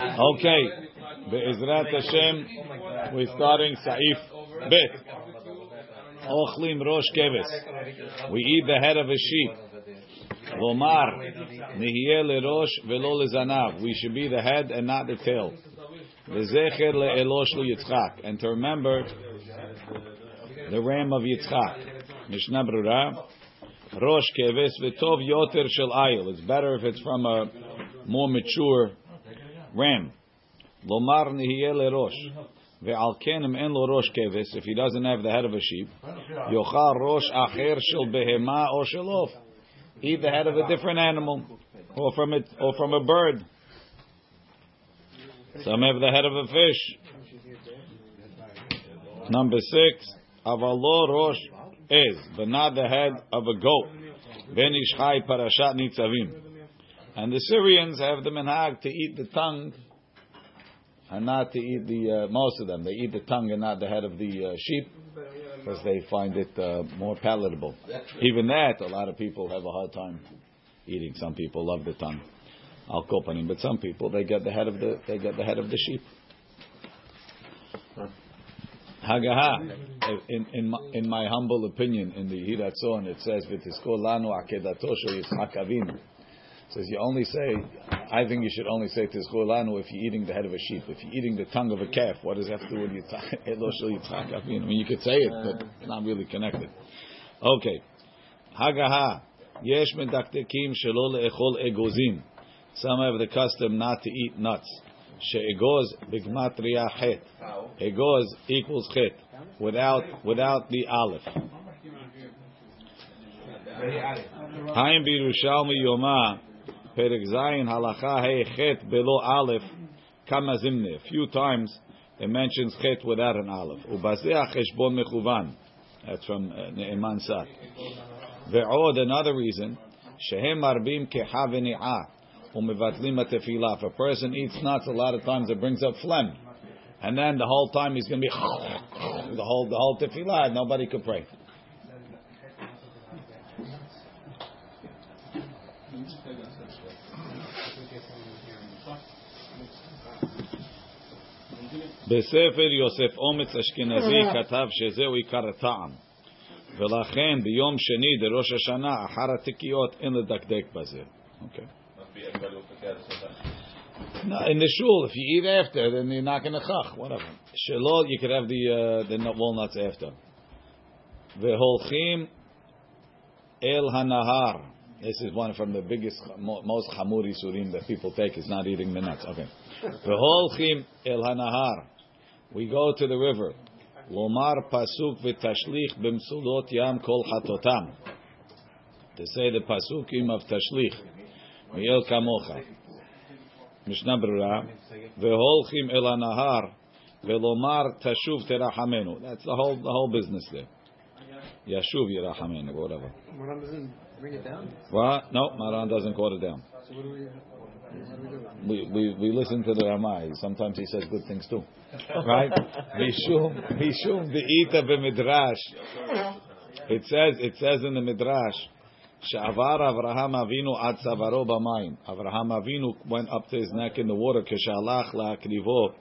Okay, Be'ezrat Hashem, we're starting Saif Bet. Ochlim Rosh Keves. We eat the head of a sheep. Lomar, Nihye lerosh velo lezanav. We should be the head and not the tail. Lezecher le'elosh Yitzchak. And to remember the ram of Yitzchak. Mishnah Berurah. Rosh Keves v'tov yoter shel ayil. It's better if it's from a more mature ram. Lomar nihiyeh lerosh. Ve'al kenim en lo rosh keves. If he doesn't have the head of a sheep, yochal rosh acher shel behema or shelof. Eat the head of a different animal, or from it, or from a bird. Some have the head of a fish. Number six, avalo rosh is, but not the head of a goat. Ben Ish Chai parashat nitzavim. And the Syrians have the minhag to eat the tongue and not to eat the uh, most of them. They eat the tongue and not the head of the uh, sheep because they find it uh, more palatable. Even that, a lot of people have a hard time eating. Some people love the tongue, al kopanim, but some people they get the head of the they get the head of the sheep. Hagaha, in, in, my, in my humble opinion, in the Hiratzon, it says, "V'tiskol lanu akedato Yitzchak Avinu." Says you only say, I think you should only say Tizchulanu if you're eating the head of a sheep. If you're eating the tongue of a calf, what does that have to do with Yitzchak? I mean, you could say it, but it's not really connected. Okay. Hagaha. Yesh medaktekim shelo le'echol egozim. Some have the custom not to eat nuts. She'egoz bigmatria chet. Egoz equals chet. Without, without the aleph. Haim birushalmi yomah. Perek Zayin Halacha Hey Chet below Aleph Kama Zimne. A few times it mentions Chet without an Aleph. Ubazeh Cheshbon Mechuvan. That's from uh, Ne'eman Sat. Ve'od, another reason, Shehem Marbim Keha V'ni'ah. If a person eats nuts, a lot of times it brings up phlegm. And then the whole time he's going to be the whole the whole tefillah, nobody could pray. בספר יוסף אומץ אשכנזי כתב שזהו עיקר הטעם. ולכן ביום שני דראש השנה, אחר התיקיות, אין לדקדק בזה. Okay. No, in the shul, if you eat after, then you're not going to chach, whatever. Shalol, you could have the, uh, the walnuts after. Veholchim el hanahar. This is one from the biggest, most chamuri surim that people take, is not eating the nuts. Okay. Veholchim el hanahar. We go to the river. Lomar pasuk v'tashlich b'msulot yam kol hatotam. To say the pasukim of tashlich. Miel kamocha. Mishnah Berurah. V'holchim el hanahar. Ve'lomar tashuv terachamenu. That's the whole, the whole business there. Yashuv yirachamenu, whatever. Maran doesn't bring it down? What? No, Maran doesn't quote it down. So what do we We, we, we listen to the Ramai. Sometimes he says good things too. Right? Mishum, Mishum be'ita b'midrash. It says, it says in the midrash, Sha'avar Avraham Avinu ad savaro b'mayim. Avraham Avinu went up to his neck in the water, keshalach la'akrivo,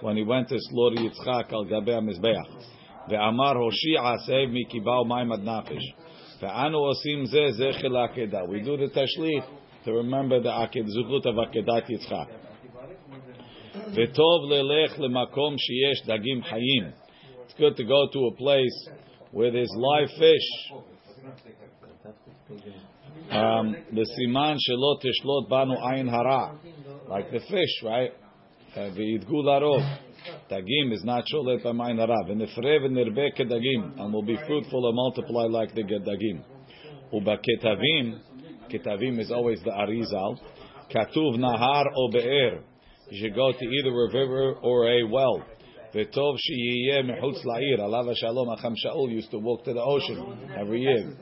when he went to slaughter Yitzchak al gabe mizbeach. Ve'amar Hoshi'a save mi kibao mayim ad nafesh. Ve'anu osim ze akeda. We do the tashlich to remember the aked zuchut of akedat Yitzchak. V'tov lelech lemakom sheyesh dagim hayim. It's good to go to a place where there's live fish. Um, the siman shelot tishlot banu ayin hara, like the fish, right? V'yidgu larov. Dagim is not sholet by ayin hara. V'nefre v'nirbe kedagim, and will be fruitful and multiply like the dagim. Ubaketavim, ketavim is always the arizal. Katuv nahar o be'er. You should go to either a river or a well. V'tov sheyiyeh mechutz la'ir. Alav shalom acham Shaul used to walk to the ocean every year.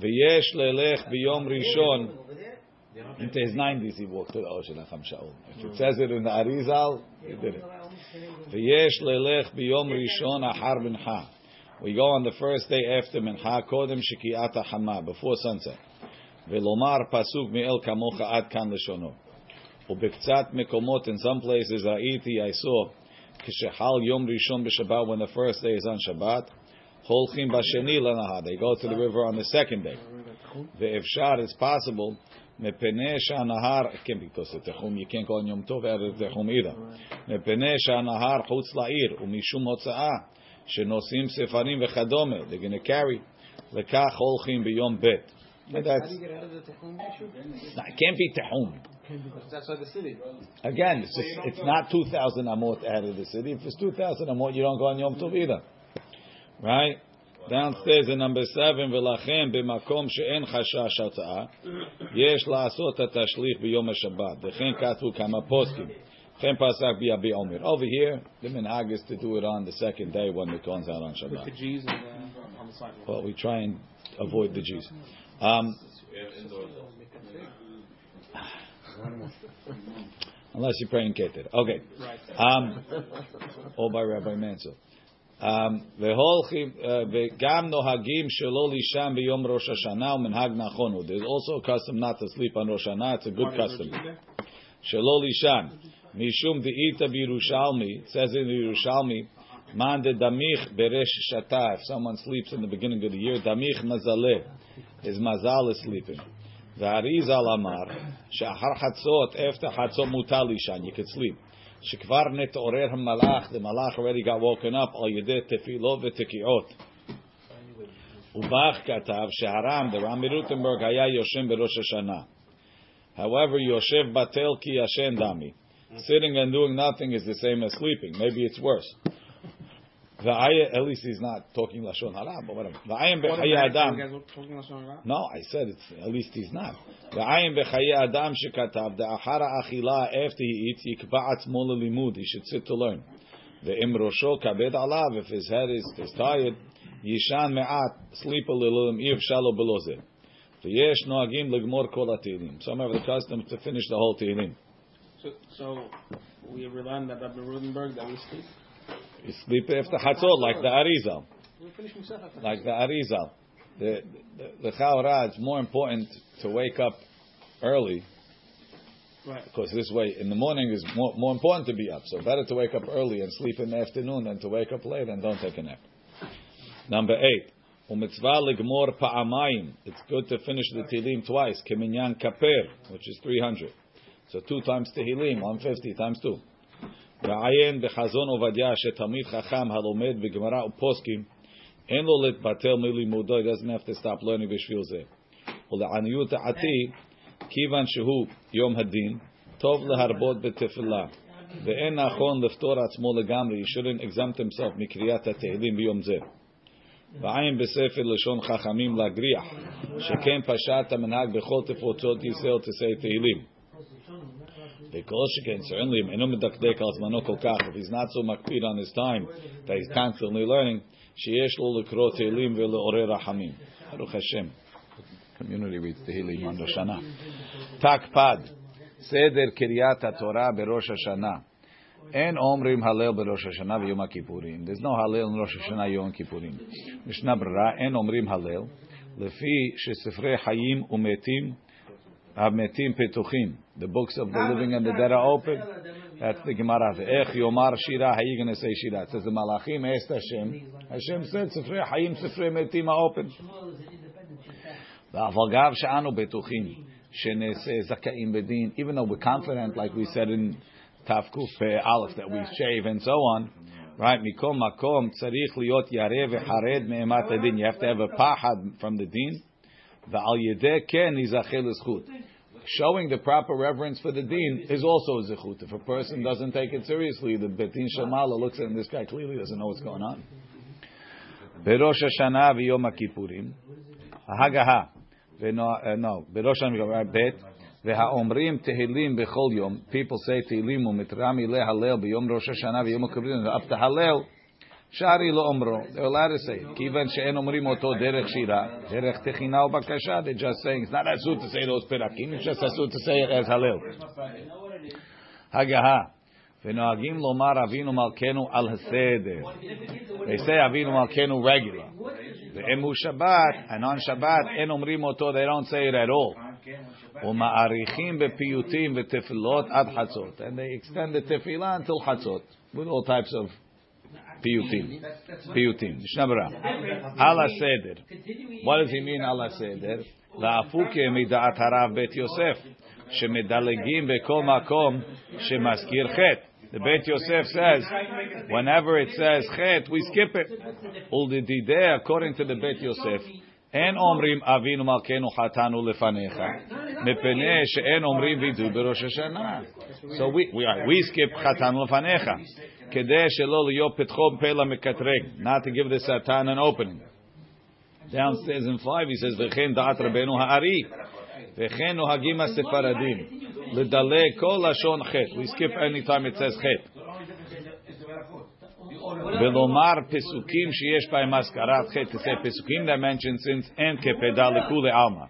V'yesh lelech b'yom rishon. Into his 90s he walked to the ocean, acham Shaul. If it says it in the Arizal, he did it. V'yesh lelech b'yom rishon achar mincha. We go on the first day after mincha, kodem shikiata hama, before sunset. Velomar pasuk mi'el kamocha ad kan leshono. ובקצת מקומות, in some places, ראיתי, I saw, כשחל יום ראשון בשבת, when the first day is on Shabbat, הולכים בשני לנהר. They go to the river on the second day. ואפשר, it's possible, מפני שהנהר, כן, because the תחום, you can't go on יום טוב ערב תחום either. מפני שהנהר חוץ לעיר, ומשום הוצאה, שנושאים ספרים וכדומה, they're going to carry, לכך הולכים ביום ב'. How That's, do you get out of the Tehum issue? no, it can't be tehum. It's outside the city. Again, it's, just, it's not 2,000 amot out of the city. If it's 2,000 amot, you don't go on Yom Tov either. Right? Downstairs in number seven, ולכן במקום שאין חשש הרתעה, יש לעשות את השליך ביום השבת. וכן כתבו כמה פוסקים. וכן פסק ביבי עומר. Over here, the minhag is to do it on the second day when the Kohen's out on With Shabbat. the G's and the, on the sidewalk. Well, we try and avoid the G's. Um, unless you're praying Keter. Okay. Right. Um, or by Rabbi Mansell. Um, והולכים, uh, וגם נוהגים שלא לישן ביום ראש השנה ומנהג נכון הוא. There's also a custom not to sleep on Rosh Hashanah. It's a good custom. שלא לישן. משום דאית בירושלמי, it says in Yerushalmi, Man de damich beresh shata. If someone sleeps in the beginning of the year, damich mazale, His mazal is sleeping. V'harizal amar she'achar after chatzot, mutal ishan. You could sleep. Shekvar. The malach already got woken up. Al tefilot. Ubach katav. The Rami Rutenberg haya berosh Hashanah. However, yoshev batel ki yashen dami. Sitting and doing nothing is the same as sleeping. Maybe it's worse. The ayah, at least he's not talking lashon hara, but whatever. The ayah bechayi adam. No, I said it's at least he's not. The ayah bechayi adam shekatav the achara achila after he eats yikba'at mola limud. He should sit to learn. The imrosho kabed alav if his head is, is tired. Yishan me'at sleep a little. If shalo belozer. V'yesh noagim legmor kol ha'tilim. Some have the custom to finish the whole tilim. So, so we rely on that Rabbi Rudenberg that we sleep. You sleep after Chatzot, like the Arizal. We finish Musaf. like the Arizal. The the, the Chaura, it's more important to wake up early Right. because this way in the morning is more, more important to be up. So better to wake up early and sleep in the afternoon than to wake up late and don't take a nap. Number eight. Umitzvah ligmor pa'amayim. It's good to finish the Tehillim twice. Keminyan kaper, which is 300. So two times Tehillim, 150 times two. ועיין בחזון עובדיה שתלמיד חכם הלומד בגמרא ופוסקים אין לו להתבטל מלימודו, he doesn't have to stop learning בשביל זה. ולעניות דעתי, כיוון שהוא יום הדין, טוב להרבות בתפילה. ואין נכון לפטור עצמו לגמרי, he shouldn't exempt himself מקריאת התהילים ביום זה. ועין בספר לשון חכמים להגריח, שכן פשט המנהג בכל תפוצות ישראל תשא תהילים. וכל שכן, certainly, אם אינו מדקדק על זמנו כל כך, if he's not so מקפיד on his time, that he's constantly learning, שיש לו לקרוא תהילים ולעורר רחמים. ברוך השם. community reads תהילים on ראש השנה. תקפד, סדר קריאת התורה בראש השנה. אין אומרים הלל בראש השנה ויום הכיפורים. There's no הלל in ראש השנה יום הכיפורים. משנה ברירה, אין אומרים הלל, לפי שספרי חיים ומתים המתים פתוחים. The books of the living and the dead are open. That's the Gemara. ואיך יאמר שירה, how you going to say שירה? It says the מלאכים asked Hashem. Hashem said, ספרי חיים, ספרי מתים are open. אבל גם שאנו בטוחים שנעשה זכאים בדין, even though we're confident, like we said in תק"פ א', that we shave and so on, right? מכל מקום צריך להיות ירא וחרד מאימת הדין. You have to have a פחד from the דין. ועל ידי כן ייזכה לזכות. Showing the proper reverence for the deen is also a zechut. If a person doesn't take it seriously, the betin shamala looks at him, this guy clearly doesn't know what's going on. בראש השנה ויום הכיפורים, ההגהה, ונו- uh, no, בראש השנה ב' והאומרים תהילים בכל יום, people say תהילים ומתרמי להלל ביום ראש השנה ויום הכיפורים, ואף תהלל, שרי לא אומרו, they're allowed to say it, כיוון שאין אומרים אותו דרך שירה, דרך תחינה ובקשה, they're just saying, it's not אסור to say those פרקים, it's just אסור to say it as הלל. הגהה, ונוהגים לומר אבינו מלכנו על הסדר. They say אבינו מלכנו regular. ואם הוא שבת, and on שבת, אין אומרים אותו, they don't say it at all. ומאריכים בפיוטים ותפילות עד חצות. And they extend the tefillah until חצות, with all types of פיוטים. פיוטים. משנה ברורה. על הסדר. What does he mean על הסדר? להפוקה מדעת הרב בית יוסף, שמדלגים בכל מקום שמזכיר חטא. The Beit Yosef says, whenever it says chet, we skip it. Uldidideh, according to the Beit Yosef, אין אומרים אבינו מלכנו חטאנו לפניך, מפני שאין אומרים וידוי בראש השנה. So we, we, we skip חטאנו לפניך, כדי שלא להיות פתחו פה למקטרג, not to give the satan an opening. Downstairs in 5 he says, וכן דעת רבנו הארי, וכן נוהגים הספרדים, לדלג כל לשון חטא. We skip any time it says חטא. ולומר פסוקים שיש בהם הזכרת חטא, to say פסוקים that mention sins אין כפדה לכולי עלמא.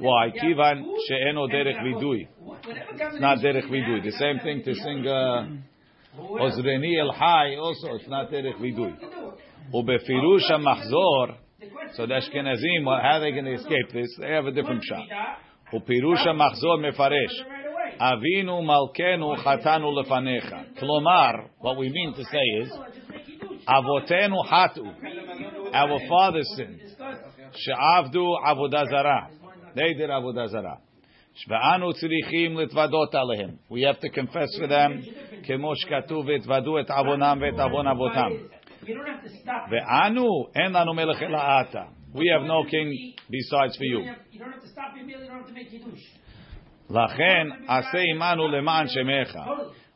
Why? כיוון שאינו דרך וידוי. It's not דרך וידוי. The same thing to sing עוזרני אל חי, also it's not דרך וידוי. ובפירוש המחזור, so the Ashkenazim, how are they going to escape this? They have a different shot. ופירוש המחזור מפרש, אבינו מלכנו חטאנו לפניך. כלומר, what we mean to say is, אבותינו חטאו, our fathers sinned, שעבדו עבודה זרה. They did עבודה זרה. ואנו צריכים להתוודות עליהם. We have to confess for them, כמו שכתוב, והתוודו את עוונם ואת עוון אבותם. ואנו, אין לנו מלך אלא אתה. We have no king besides for you. You don't have to stop your meal, you don't have to make kiddush. לכן, עשה עמנו למען שמך.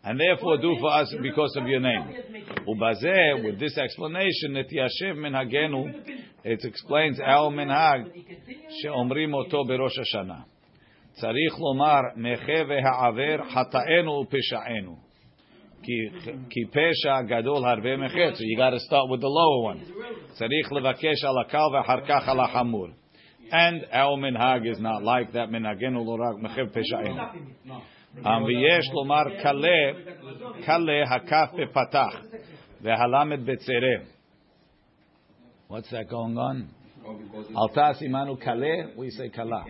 And therefore do for us because of your name. ובזה, with this explanation, נתיישב מנהגנו, it explains our מנהג, שאומרים אותו בראש השנה. צריך לומר, נכה והעבר חטאנו ופשענו. כי, כי פשע גדול הרבה מחטא. So you got to start with the lower one. צריך לבקש על הקל ואחר כך על החמור. And our minhag is not like that. מנהגנו לא רק מחב פשענו. Um, ויש לומר קלה, קלה הכף בפתח, והלמד בצרה. What's that going on? על תעש עמנו קלה, we say קלה.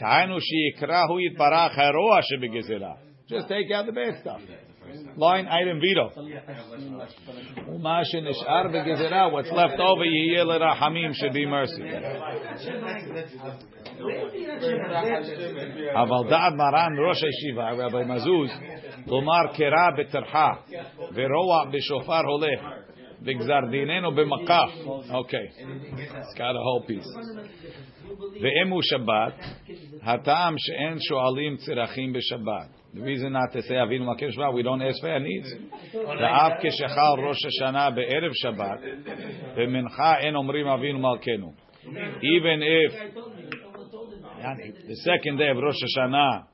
היינו שיקרא הוא יתברך הרוע שבגזרה. Just take out the bad stuff. Line item veto. ומה שנשאר בגזרה, what's left over יהיה לרחמים should be mercy. אבל דעת מרן ראש הישיבה, רבי מזוז, לומר קרא בטרחה ורוע בשופר הולך. B'makaf. Okay, it's got a whole piece. Shabbat, hatam she'en sho'alim tzirachim b'Shabbat. The reason not to say Avinu Makim Shabbat, we don't ask for our needs. Da'av Rosh Hashanah be'erev Shabbat, v'mincha en omrim Avinu Malkenu. Even if the second day of Rosh Hashanah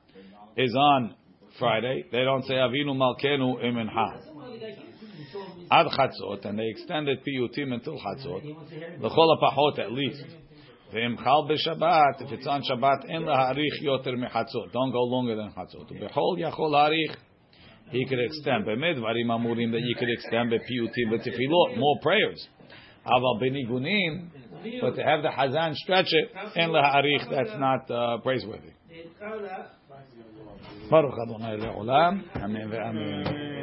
is on Friday, they don't say Avinu Malkenu imencha. Ad Chatzot, and they extended Piyutim until Chatzot. L'chol hapachot at least. Chal b'Shabbat, if it's on Shabbat, en laharich yoter mechatzot. Don't go longer than Chatzot. B'chol yachol harich, he could extend. B'midvarim amurim that you could extend b'piyutim b'tefilot, more prayers. Aval b'nigunim, but to have the Hazan stretch it, en laharich, that's not uh, praiseworthy. Baruch Adonai le'olam. Amen ve'amen.